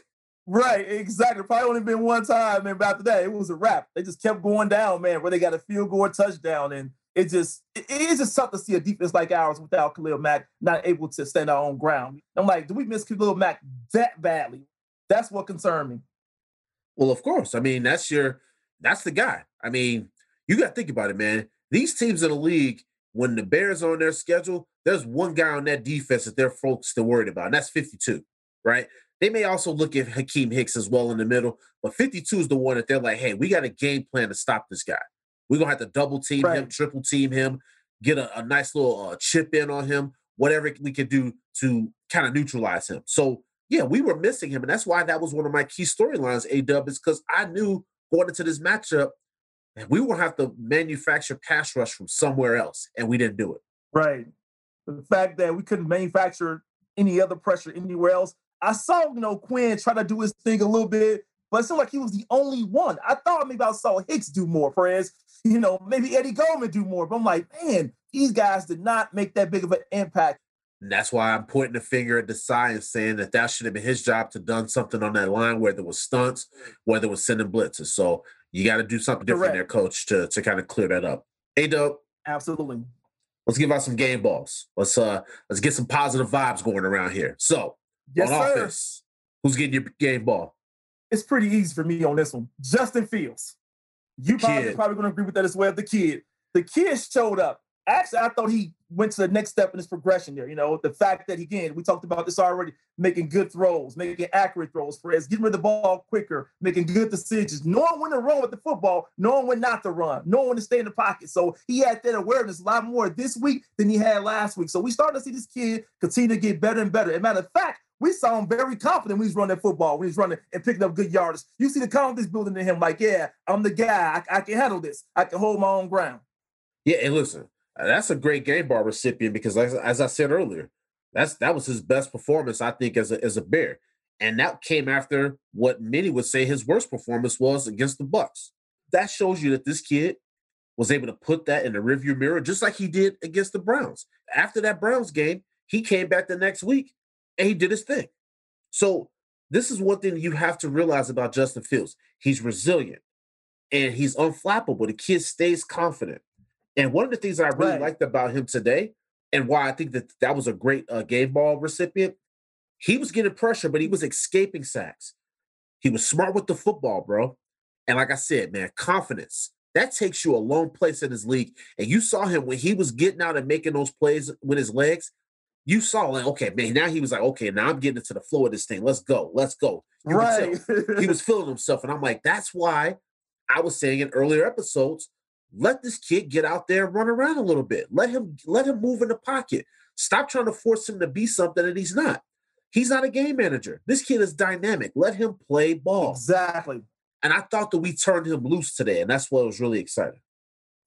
Right, exactly. Probably only been one time, and after that, it was a wrap. They just kept going down, man. Where they got a field goal touchdown, and it just it, it is just tough to see a defense like ours without Khalil Mack not able to stand our own ground. I'm like, do we miss Khalil Mack that badly? That's what concerned me. Well, of course. I mean, that's your that's the guy. I mean, you got to think about it, man. These teams in the league, when the Bears are on their schedule, there's one guy on that defense that they're folks still worried about, and that's 52, right? They may also look at Akiem Hicks as well in the middle, but 52 is the one that they're like, hey, we got a game plan to stop this guy. We're gonna have to double team him, triple team him, get a, a nice little uh, chip in on him, whatever we could do to kind of neutralize him. So yeah, we were missing him, and that's why that was one of my key storylines. A Dub is because I knew going into this matchup, and we will have to manufacture pass rush from somewhere else, and we didn't do it. Right. The fact that we couldn't manufacture any other pressure anywhere else. I saw, you know, Quinn try to do his thing a little bit, but it seemed like he was the only one. I thought maybe I saw Hicks do more, Perez. You know, maybe Eddie Goldman do more. But I'm like, man, these guys did not make that big of an impact. And that's why I'm pointing the finger at the science, saying that that should have been his job to done something on that line, whether it was stunts, whether it was sending blitzes. So you got to do something different there, coach, to to kind of clear that up. A Dub, Absolutely. let's give out some game balls. Let's uh let's get some positive vibes going around here. So Yes, on sir. offense, who's getting your game ball? It's pretty easy for me on this one. Justin Fields. You probably, Kid. probably going to agree with that as well. The kid. The kid showed up. Actually, I thought he went to the next step in his progression there. You know, the fact that, again, we talked about this already, making good throws, making accurate throws, Perez, getting rid of the ball quicker, making good decisions, knowing when to run with the football, knowing when not to run, knowing when to stay in the pocket. So he had that awareness a lot more this week than he had last week. So we started to see this kid continue to get better and better. As matter of fact, we saw him very confident when he's running football, when he's running and picking up good yards. You see the confidence building in him, like, yeah, I'm the guy. I, I can handle this. I can hold my own ground. Yeah, and listen, that's a great game ball recipient because, as, as I said earlier, that's that was his best performance, I think, as a as a Bear, and that came after what many would say his worst performance was against the Bucks. That shows you that this kid was able to put that in the rearview mirror, just like he did against the Browns. After that Browns game, he came back the next week and he did his thing. So this is one thing you have to realize about Justin Fields. He's resilient and he's unflappable. The kid stays confident. And one of the things that I really Right. liked about him today, and why I think that that was a great uh, game ball recipient, he was getting pressure, but he was escaping sacks. He was smart with the football, bro. And like I said, man, confidence that takes you a long place in his league. And you saw him when he was getting out and making those plays with his legs. You saw like, okay, man. Now he was like, okay, now I'm getting into the flow of this thing. Let's go, let's go. You right. he [laughs] was feeling himself. And I'm like, that's why I was saying in earlier episodes, let this kid get out there and run around a little bit. Let him let him move in the pocket. Stop trying to force him to be something that he's not. He's not a game manager. This kid is dynamic. Let him play ball. Exactly. And I thought that we turned him loose today, and that's what was really exciting.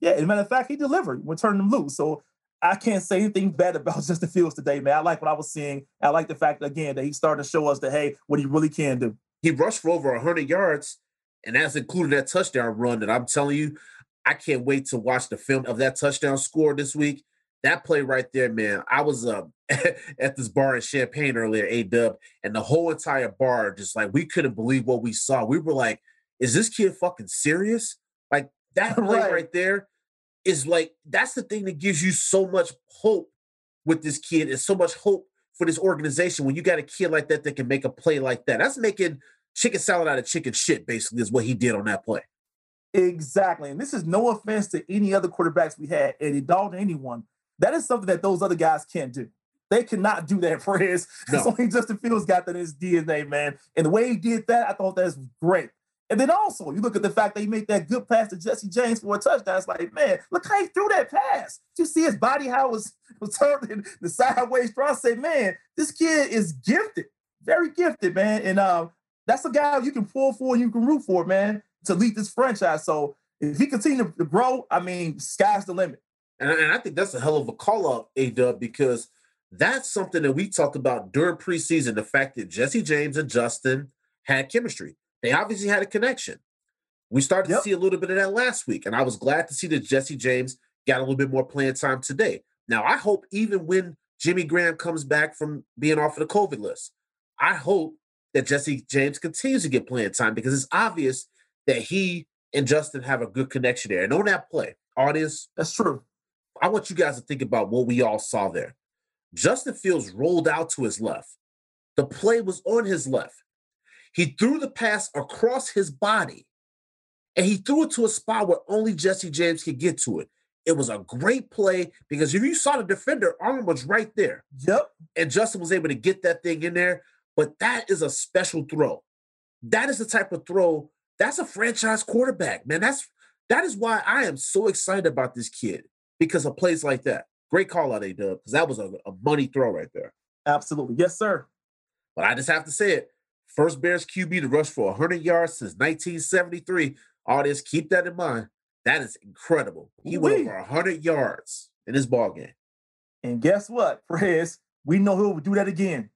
Yeah, as a matter of fact, he delivered. We turned him loose. So I can't say anything [laughs] bad about Justin Fields today, man. I like what I was seeing. I like the fact again that he's starting to show us that hey, what he really can do. He rushed for over 100 yards, and that's including that touchdown run. that I'm telling you, I can't wait to watch the film of that touchdown score this week. That play right there, man. I was uh, [laughs] at this bar in Champaign earlier, A Dub, and the whole entire bar just like we couldn't believe what we saw. We were like, "Is this kid fucking serious?" Like that [laughs] play Right. right there is like that's the thing that gives you so much hope with this kid and so much hope for this organization when you got a kid like that that can make a play like that. That's making chicken salad out of chicken shit, basically, is what he did on that play. Exactly. And this is no offense to any other quarterbacks we had, Andy Dalton, anyone. That is something that those other guys can't do. They cannot do that [laughs] for his. It's only Justin Fields got that in his DNA, man. And the way he did that, I thought that's great. And then also, you look at the fact that he made that good pass to Jesse James for a touchdown. It's like, man, look how he threw that pass. Did you see his body how it was, [laughs] was turned in the sideways throw? I say, man, this kid is gifted, very gifted, man. And um, that's a guy you can pull for you can root for, man, to lead this franchise. So if he continues to grow, I mean, sky's the limit. And, and I think that's a hell of a call out, A Dub, because that's something that we talked about during preseason. The fact that Jesse James and Justin had chemistry. They obviously had a connection. We started Yep. to see a little bit of that last week, and I was glad to see that Jesse James got a little bit more playing time today. Now, I hope even when Jimmy Graham comes back from being off of the COVID list, I hope that Jesse James continues to get playing time because it's obvious that he and Justin have a good connection there. And on that play, audience, That's true. I want you guys to think about what we all saw there. Justin Fields rolled out to his left. The play was on his left. He threw the pass across his body and he threw it to a spot where only Jesse James could get to it. It was a great play because if you saw the defender, arm was right there Yep. and Justin was able to get that thing in there. But that is a special throw. That is the type of throw. That's a franchise quarterback, man. That's that is why I am so excited about this kid because of plays like that. Great call out, A Dub, because that was a, a money throw right there. Absolutely. Yes, sir. But I just have to say it. First Bears QB to rush for 100 yards since 1973. Audience, keep that in mind. That is incredible. He went Ooh-wee. over 100 yards in his ball game. And guess what, Perez? We know he'll do that again.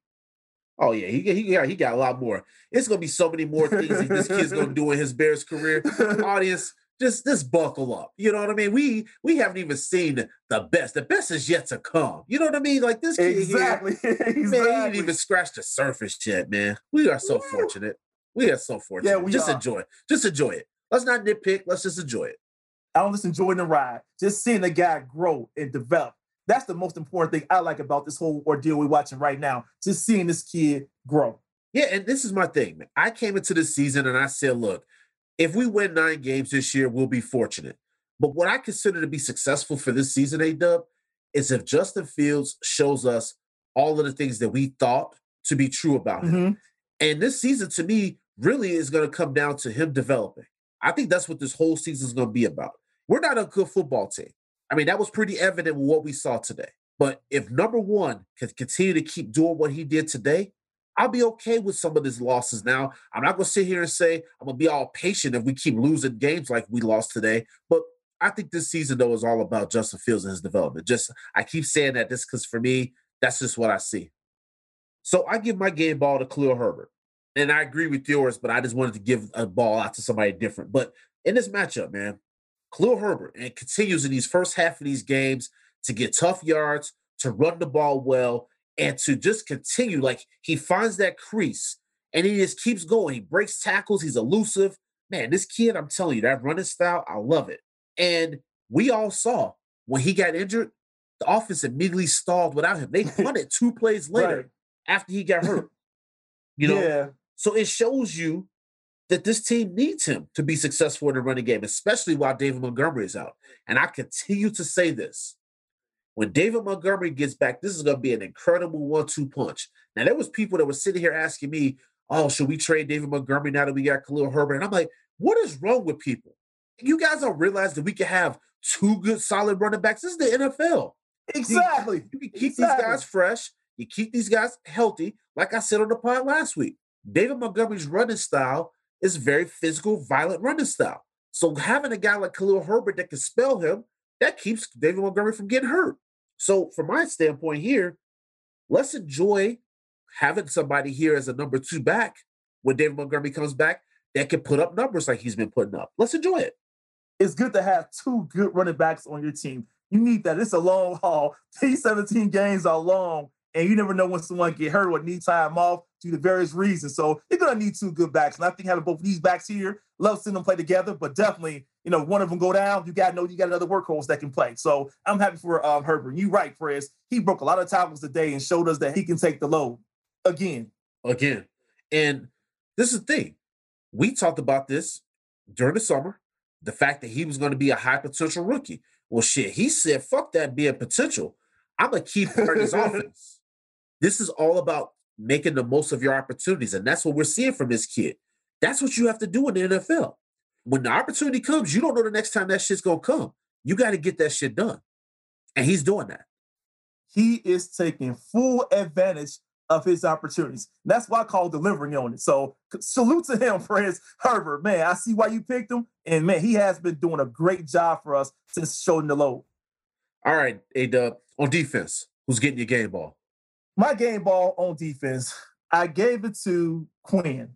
Oh yeah, he he got he got a lot more. It's gonna be so many more things that this kid's gonna do in his Bears career. [laughs] Audience, just just buckle up. You know what I mean? We we haven't even seen the best. The best is yet to come. You know what I mean? Like this kid exactly. here, [laughs] man, he exactly. didn't even scratch the surface yet, man. We are so Woo. fortunate. We are so fortunate. Yeah, we just are. enjoy it. Just enjoy it. Let's not nitpick. Let's just enjoy it. I'm just enjoying the ride. Just seeing the guy grow and develop. That's the most important thing I like about this whole ordeal we're watching right now. Just seeing this kid grow. Yeah, and this is my thing, man. I came into this season and I said, look, if we win nine games this year, we'll be fortunate. But what I consider to be successful for this season, A Dub, is if Justin Fields shows us all of the things that we thought to be true about him. Mhm. And this season, to me, really is going to come down to him developing. I think that's what this whole season is going to be about. We're not a good football team. I mean, that was pretty evident with what we saw today. But if number one can continue to keep doing what he did today, I'll be okay with some of these losses now. I'm not going to sit here and say I'm going to be all patient if we keep losing games like we lost today. But I think this season, though, is all about Justin Fields and his development. Just, I keep saying that just because for me, that's just what I see. So I give my game ball to Khalil Herbert. And I agree with yours, but I just wanted to give a ball out to somebody different. But in this matchup, man, Khalil Herbert and continues in these first half of these games to get tough yards, to run the ball well, and to just continue. Like he finds that crease and he just keeps going. He breaks tackles, he's elusive. Man, this kid, I'm telling you, that running style, I love it. And we all saw when he got injured, the offense immediately stalled without him. They [laughs] punted two plays later Right. after he got hurt. [laughs] You know, yeah. so it shows you that this team needs him to be successful in the running game, especially while David Montgomery is out. And I continue to say this. When David Montgomery gets back, this is going to be an incredible one-two punch. Now, there was people that were sitting here asking me, oh, should we trade David Montgomery now that we got Khalil Herbert? And I'm like, what is wrong with people? You guys don't realize that we can have two good, solid running backs. This is the NFL. Exactly. You can keep Exactly. these guys fresh. You keep these guys healthy. Like I said on the pod last week, David Montgomery's running style is very physical, violent running style. So having a guy like Khalil Herbert that can spell him, that keeps David Montgomery from getting hurt. So from my standpoint here, let's enjoy having somebody here as a number two back when David Montgomery comes back that can put up numbers like he's been putting up. Let's enjoy it. It's good to have two good running backs on your team. You need that. It's a long haul. These 17 games are long, and you never know when someone get hurt or need time off due to various reasons. So you're gonna need two good backs. And I think having both of these backs here, love seeing them play together, but definitely, you know, one of them go down, you gotta know you got another workhorse that can play. So I'm happy for um, Herbert. You right, Prez. He broke a lot of tackles today and showed us that he can take the load. Again, again. And this is the thing. We talked about this during the summer. The fact that he was going to be a high potential rookie. Well, shit, he said, fuck that being potential. I'm a key part of this [laughs] offense. This is all about making the most of your opportunities. And that's what we're seeing from this kid. That's what you have to do in the NFL. When the opportunity comes, you don't know the next time that shit's going to come. You got to get that shit done. And he's doing that. he is taking full advantage of his opportunities. That's why I call delivering on it. So salute to him [laughs] for his Herbert. Man, I see why you picked him. And man, he has been doing a great job for us since showing the load. All right, A Dub, on defense, who's getting your game ball? My game ball on defense, I gave it to Quinn.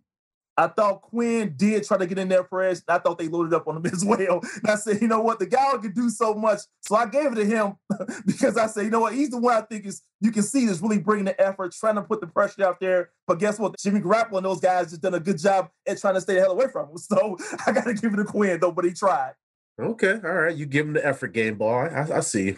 I thought Quinn did try to get in there us. I thought they loaded up on him [laughs] as well. And I said, you know what, the guy could do so much. So I gave it to him [laughs] because I said, you know what, he's the one I think is you can see is really bringing the effort, trying to put the pressure out there. But guess what, Jimmy Garoppolo and those guys just done a good job at trying to stay the hell away from him. [laughs] So I got to give it to Quinn though, but he tried. Okay, all right. You give him the effort game ball. I, I see.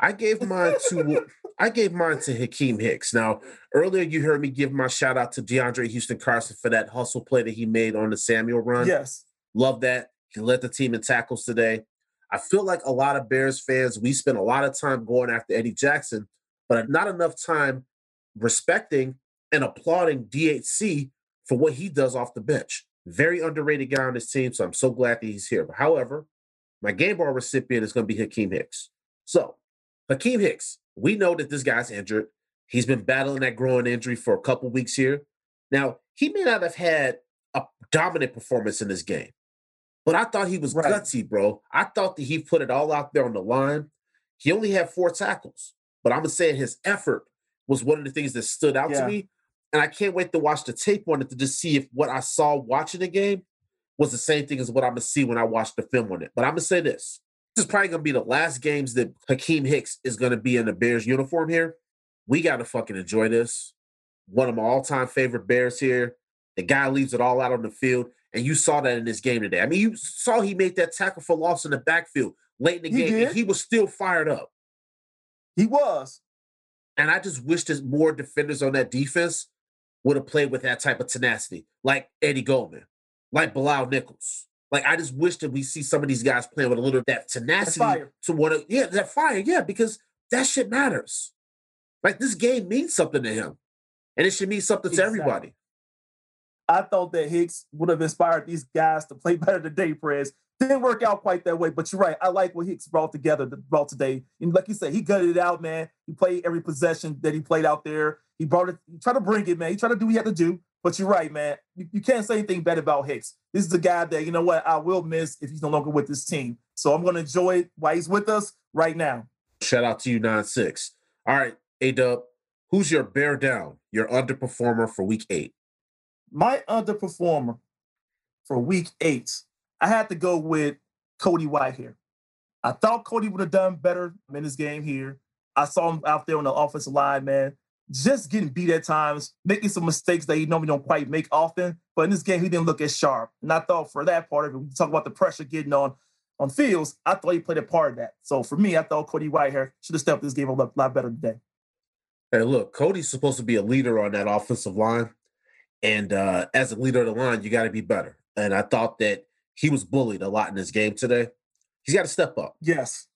I gave mine to [laughs] I gave mine to Akiem Hicks. Now, earlier you heard me give my shout out to DeAndre Houston Carson for that hustle play that he made on the Samuel run. Yes. Love that. He led the team in tackles today. I feel like a lot of Bears fans, we spend a lot of time going after Eddie Jackson, but not enough time respecting and applauding DHC for what he does off the bench. Very underrated guy on this team, so I'm so glad that he's here. But however, my game ball recipient is going to be Akiem Hicks. So, Akiem Hicks, we know that this guy's injured. He's been battling that groin injury for a couple weeks here. Now, he may not have had a dominant performance in this game, but I thought he was Right. gutsy, bro. I thought that he put it all out there on the line. He only had four tackles, but I'm saying his effort was one of the things that stood out Yeah. to me. And I can't wait to watch the tape on it to just see if what I saw watching the game was the same thing as what I'm gonna see when I watch the film on it. But I'm gonna say this: this is probably gonna be the last games that Akiem Hicks is gonna be in the Bears uniform here. We gotta fucking enjoy this. One of my all-time favorite Bears here. The guy leaves it all out on the field, and you saw that in this game today. I mean, you saw he made that tackle for loss in the backfield late in the He game, did. and he was still fired up. He was. And I just wish there's more defenders on that defense would have played with that type of tenacity, like Eddie Goldman, like Bilal Nichols. Like I just wish that we see some of these guys playing with a little of that tenacity to what, to, yeah, that fire, yeah, because that shit matters. Like this game means something to him, and it should mean something to everybody. I thought that Hicks would have inspired these guys to play [laughs] better today, Prez. Didn't work out quite that way, but you're right. I like what Hicks brought together, brought today. And like you said, he gutted it out, man. He played every possession that he played out there. He brought it, he tried to bring it, man. He tried to do what he had to do. But you're right, man. You, you can't say anything bad about Hicks. This is the guy that, you know what, I will miss if he's no longer with this team. So I'm going to enjoy it while he's with us right now. Shout out to you, 9-6. All right, A-Dub, who's your bear down, your underperformer for week eight? my underperformer for week eight, I had to go with Cody White here. I thought Cody would have done better in this game here. I saw him out there on the offensive line, man, just getting beat at times, making some mistakes that he normally don't quite make often. But in this game, he didn't look as sharp. And I thought for that part of it, we talk about the pressure getting on on fields, I thought he played a part of that. So for me, I thought Cody Whitehair should have stepped this game up a lot better today. Hey, look, Cody's supposed to be a leader on that offensive line. And uh, as a leader of the line, you got to be better. And I thought that he was bullied a lot in this game today. He's got to step up. Yes.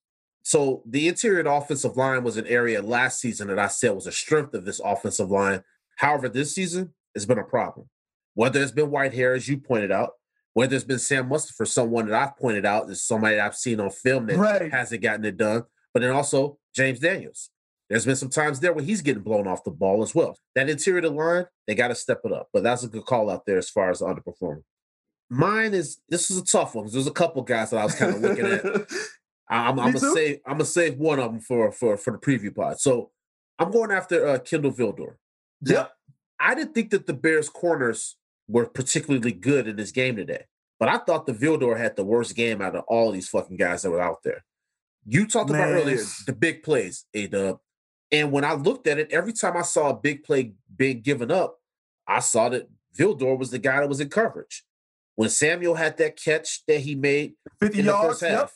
So the interior of offensive line was an area last season that I said was a strength of this offensive line. However, this season it's been a problem. Whether it's been Whitehair, as you pointed out, whether it's been Sam Mustipher, someone that I've pointed out is somebody I've seen on film that Right. hasn't gotten it done. But then also James Daniels. There's been some times there where he's getting blown off the ball as well. That interior line, they got to step it up. But that's a good call out there as far as the underperforming. Mine is this is a tough one because there's a couple guys that I was kind of looking at. [laughs] I'm, I'm gonna save I'm gonna save one of them for for for the preview pod. So I'm going after uh, Kindle Vildor. yep. I didn't think that the Bears corners were particularly good in this game today, but I thought the Vildor had the worst game out of all these fucking guys that were out there. You talked about earlier the big plays, A Dub. And when I looked at it, every time I saw a big play being given up, I saw that Vildor was the guy that was in coverage. When Samuel had that catch that he made 50 in the yards. first Yep.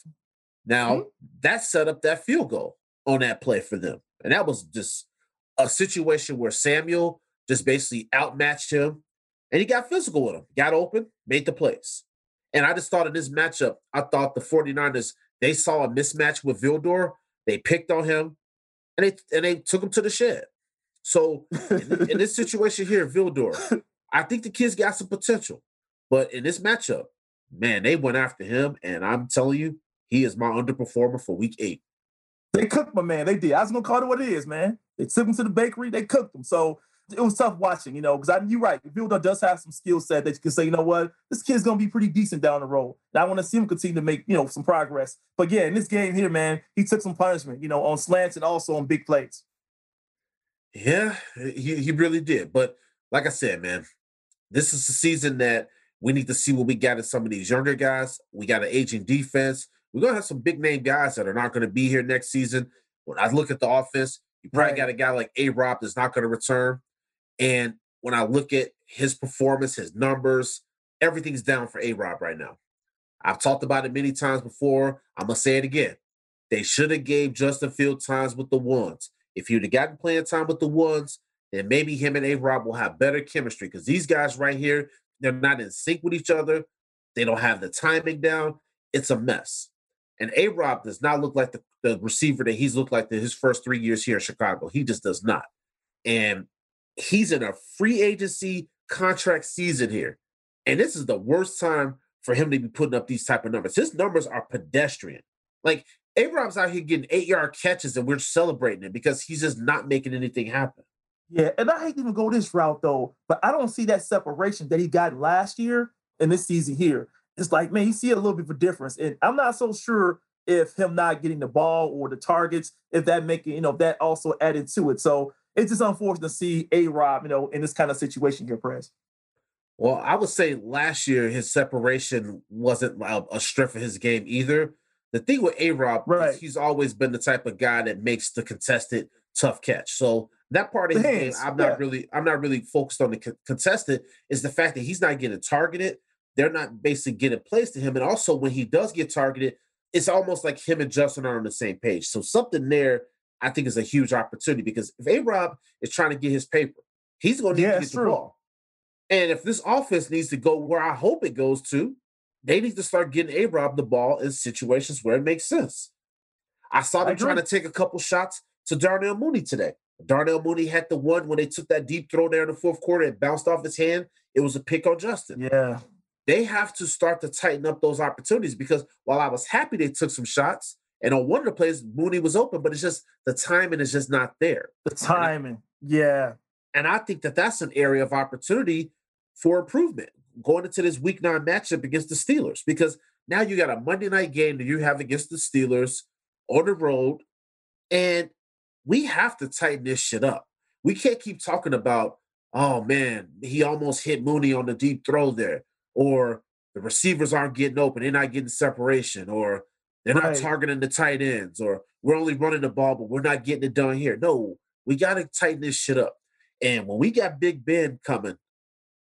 Now Mhm. that set up that field goal on that play for them. And that was just a situation where Samuel just basically outmatched him and he got physical with him, got open, made the plays. And I just thought in this matchup, I thought the 49ers, they saw a mismatch with Vildor, they picked on him, and they and they took him to the shed. So in, in this [laughs] situation here, Vildor, I think the kid's got some potential. But in this matchup, man, they went after him, and I'm telling you, he is my underperformer for week eight. They cooked my man. They did. I was gonna call it what it is, man. They took him to the bakery. They cooked him. So it was tough watching, you know, because I you're right. Vildor does have some skill set that you can say, you know what, this kid's gonna be pretty decent down the road. And I want to see him continue to make, you know, some progress. But yeah, in this game here, man, he took some punishment, you know, on slants and also on big plays. Yeah, he, he really did. But like I said, man, this is the season that we need to see what we got in some of these younger guys. We got an aging defense. We're gonna have some big name guys that are not gonna be here next season. When I look at the offense, you probably Right. got a guy like A Rob that's not gonna return. And when I look at his performance, his numbers, everything's down for A Rob right now. I've talked about it many times before. I'm gonna say it again. They should have gave Justin Field times with the ones. If you'd have gotten playing time with the ones, then maybe him and A Rob will have better chemistry because these guys right here, they're not in sync with each other. They don't have the timing down. It's a mess. And A Rob does not look like the, the receiver that he's looked like the, his first three years here in Chicago. He just does not. And he's in a free agency contract season here. And this is the worst time for him to be putting up these type of numbers. His numbers are pedestrian. Like A Rob's out here getting eight yard catches and we're celebrating it because he's just not making anything happen. Yeah, and I hate to even go this route though, but I don't see that separation that he got last year and this season here. It's like, man, you see a little bit of a difference. And I'm not so sure if him not getting the ball or the targets, if that making, you know, that also added to it. So it's just unfortunate to see A Rob, you know, in this kind of situation here, Press. Well, I would say last year his separation wasn't a, a strength of his game either. The thing with A Rob, Right. he's always been the type of guy that makes the contested tough catch. So that part of The his game, I'm not yeah. really, I'm not really focused on the contested. Is the fact that he's not getting targeted. They're not basically getting placed to him, and also when he does get targeted, it's almost like him and Justin are on the same page. So something there, I think, is a huge opportunity because if A Rob is trying to get his paper, he's going to need Yeah, to get the true. ball. And if this offense needs to go where I hope it goes to, they need to start getting A Rob the ball in situations where it makes sense. I saw I them trying to take a couple shots to Darnell Mooney today. Darnell Mooney had the one when they took that deep throw there in the fourth quarter. It bounced off his hand. It was a pick on Justin. Yeah. They have to start to tighten up those opportunities because while I was happy they took some shots, and on one of the plays, Mooney was open, but it's just the timing is just not there. The timing. Yeah. And I think that that's an area of opportunity for improvement going into this week nine matchup against the Steelers because now you got a Monday night game that you have against the Steelers on the road. And we have to tighten this shit up. We can't keep talking about, oh man, he almost hit Mooney on the deep throw there, or the receivers aren't getting open, they're not getting separation, or they're not Right. targeting the tight ends, or we're only running the ball, but we're not getting it done here. No, we got to tighten this shit up. And when we got Big Ben coming,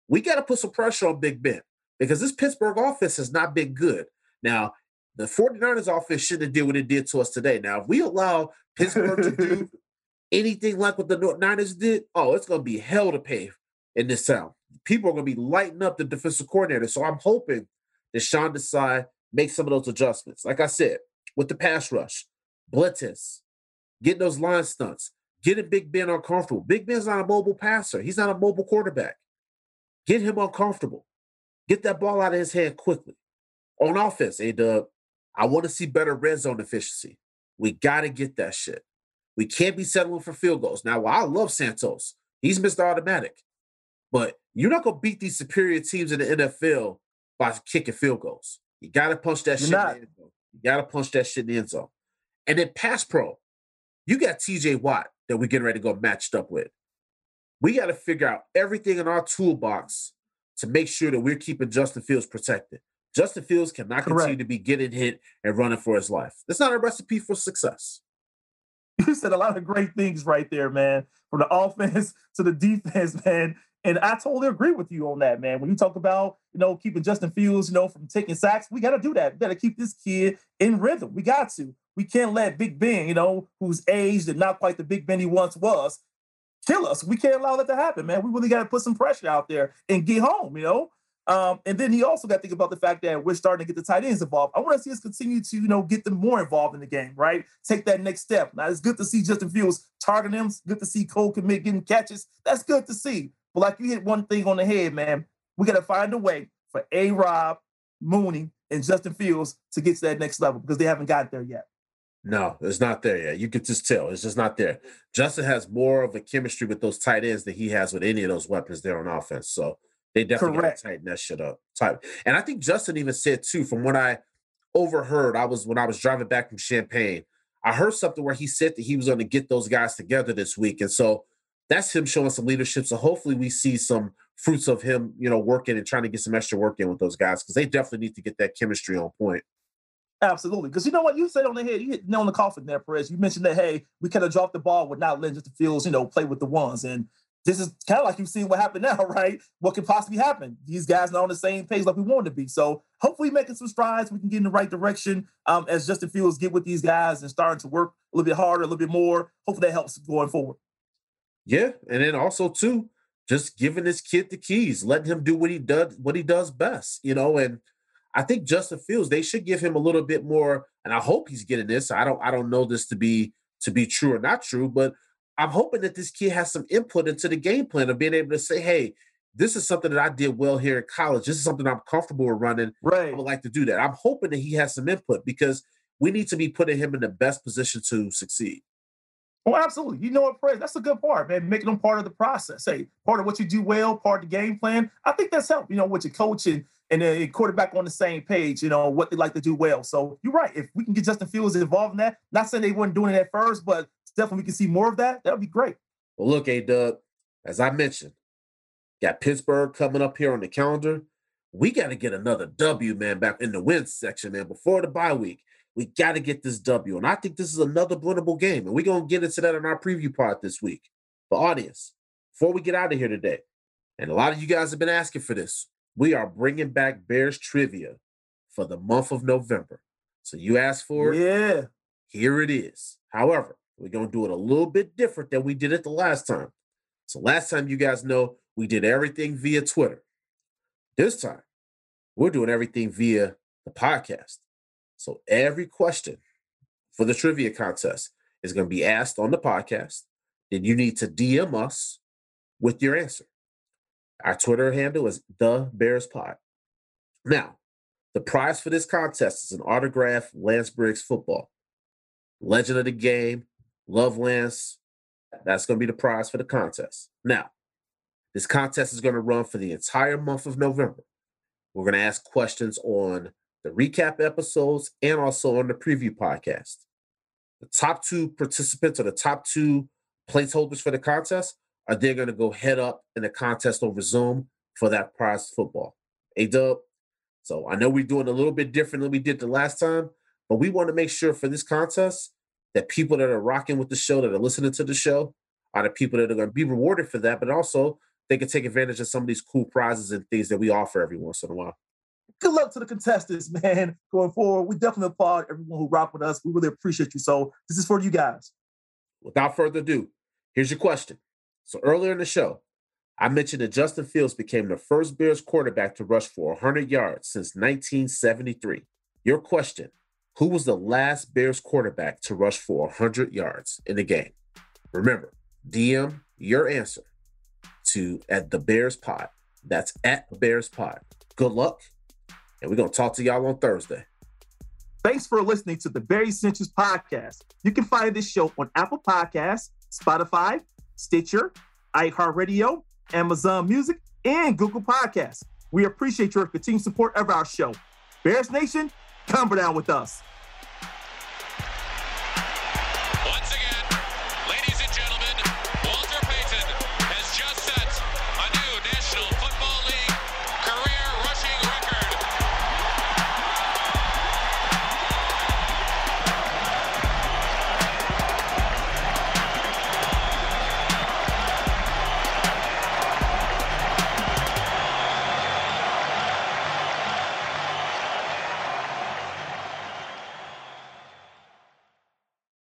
we got to put some pressure on Big Ben because this Pittsburgh offense has not been good. Now, the 49ers offense shouldn't have did what it did to us today. Now, if we allow Pittsburgh to do [laughs] anything like what the Niners did, oh, it's going to be hell to pay in this town. People are going to be lighting up the defensive coordinator. So I'm hoping that Sean Desai makes some of those adjustments. Like I said, with the pass rush, blitzes, getting those line stunts, getting Big Ben uncomfortable. Big Ben's not a mobile passer. He's not a mobile quarterback. Get him uncomfortable. Get that ball out of his hand quickly. On offense, A Dub, I want to see better red zone efficiency. We got to get that shit. We can't be settling for field goals. Now, I love Santos, he's Mr. Automatic, but you're not gonna beat these superior teams in the NFL by kicking field goals. You gotta punch that You're shit not. in the end zone. You gotta punch that shit in the end zone. And then pass pro, you got TJ Watt that we're getting ready to go matched up with. We got to figure out everything in our toolbox to make sure that we're keeping Justin Fields protected. Justin Fields cannot continue to be getting hit and running for his life. That's not a recipe for success. You said a lot of great things right there, man. From the [laughs] offense to the defense, man. And I totally agree with you on that, man. When you talk about, you know, keeping Justin Fields, you know, from taking sacks, we got to do that. We got to keep this kid in rhythm. We got to. We can't let Big Ben, you know, who's aged and not quite the Big Ben he once was, kill us. We can't allow that to happen, man. We really got to put some pressure out there and get home, you know. Um, and then he also got to think about the fact that we're starting to get the tight ends involved. I want to see us continue to, you know, get them more involved in the game, right? Take that next step. Now it's good to see Justin Fields targeting them. It's good to see Cole Kmet getting catches. That's good to see. But like you hit one thing on the head, man. We got to find a way for A. Rob, Mooney, and Justin Fields to get to that next level because they haven't got there yet. No, it's not there yet. You could just tell it's just not there. Justin has more of a chemistry with those tight ends than he has with any of those weapons there on offense. So they definitely got to tighten that shit up. Tight. And I think Justin even said too, from what I overheard, I was when I was driving back from Champaign, I heard something where he said that he was going to get those guys together this week. And so that's him showing some leadership. So hopefully we see some fruits of him, you know, working and trying to get some extra work in with those guys because they definitely need to get that chemistry on point. Absolutely. Because you know what? You said on the head, you hit nail on the coffin there, Perez. You mentioned that, hey, we kind of dropped the ball with not letting just the Fields, you know, play with the ones. And this is kind of like you've seen what happened now, [laughs] right? What could possibly happen? These guys not on the same page like we want to be. So hopefully making some strides, we can get in the right direction um, as Justin Fields get with these guys and starting to work a little bit harder, a little bit more. Hopefully that helps going forward. Yeah, and then also too, just giving this kid the keys, letting him do what he does, what he does best, you know. And I think Justin Fields, they should give him a little bit more. And I hope he's getting this. I don't, I don't know this to be to be true or not true, but I'm hoping that this kid has some input into the game plan of being able to say, hey, this is something that I did well here in college. This is something I'm comfortable with running. Right. I would like to do that. I'm hoping that he has some input because we need to be putting him in the best position to succeed. Oh, absolutely. You know what, Perez? That's a good part, man. Making them part of the process. Hey, part of what you do well, part of the game plan. I think that's helped, you know, with your coaching and the quarterback on the same page, you know, what they like to do well. So you're right. If we can get Justin Fields involved in that, not saying they weren't doing it at first, but definitely we can see more of that. That would be great. Well, look, A Dub, as I mentioned, got Pittsburgh coming up here on the calendar. We got to get another W, man, back in the win section, man, before the bye week. We got to get this W. And I think this is another winnable game. And we're going to get into that in our preview part this week. But, audience, before we get out of here today, and a lot of you guys have been asking for this, we are bringing back Bears trivia for the month of November. So you asked for it. Yeah. Here it is. However, we're going to do it a little bit different than we did it the last time. So, last time, you guys know, we did everything via Twitter. This time, we're doing everything via the podcast. So, every question for the trivia contest is going to be asked on the podcast. Then you need to DM us with your answer. Our Twitter handle is the Bears Pod. Now, the prize for this contest is an autographed Lance Briggs football. Legend of the game, love Lance. That's going to be the prize for the contest. Now, this contest is going to run for the entire month of November. We're going to ask questions on the recap episodes and also on the preview podcast. The top two participants or the top two placeholders for the contest are they're going to go head up in the contest over Zoom for that prize football. A dub. So I know we're doing a little bit different than we did the last time, but we want to make sure for this contest that people that are rocking with the show, that are listening to the show, are the people that are going to be rewarded for that, but also they can take advantage of some of these cool prizes and things that we offer every once in a while. Good luck to the contestants, [laughs] man, going forward. We definitely applaud everyone who rocked with us. We really appreciate you. So this is for you guys. Without further ado, here's your question. So earlier in the show, I mentioned that Justin Fields became the first Bears quarterback to rush for 100 yards since 1973. Your question Who was the last Bears quarterback to rush for 100 yards in a game? Remember, DM your answer to at the Bears Pod. That's at Bears Pod. Good luck, and we're going to talk to y'all on Thursday. Thanks for listening to the Barry Essentials podcast. You can find this show on Apple Podcasts, Spotify, Stitcher, iHeartRadio, Amazon Music, and Google Podcasts. We appreciate your continued support of our show. Bears Nation, come down with us.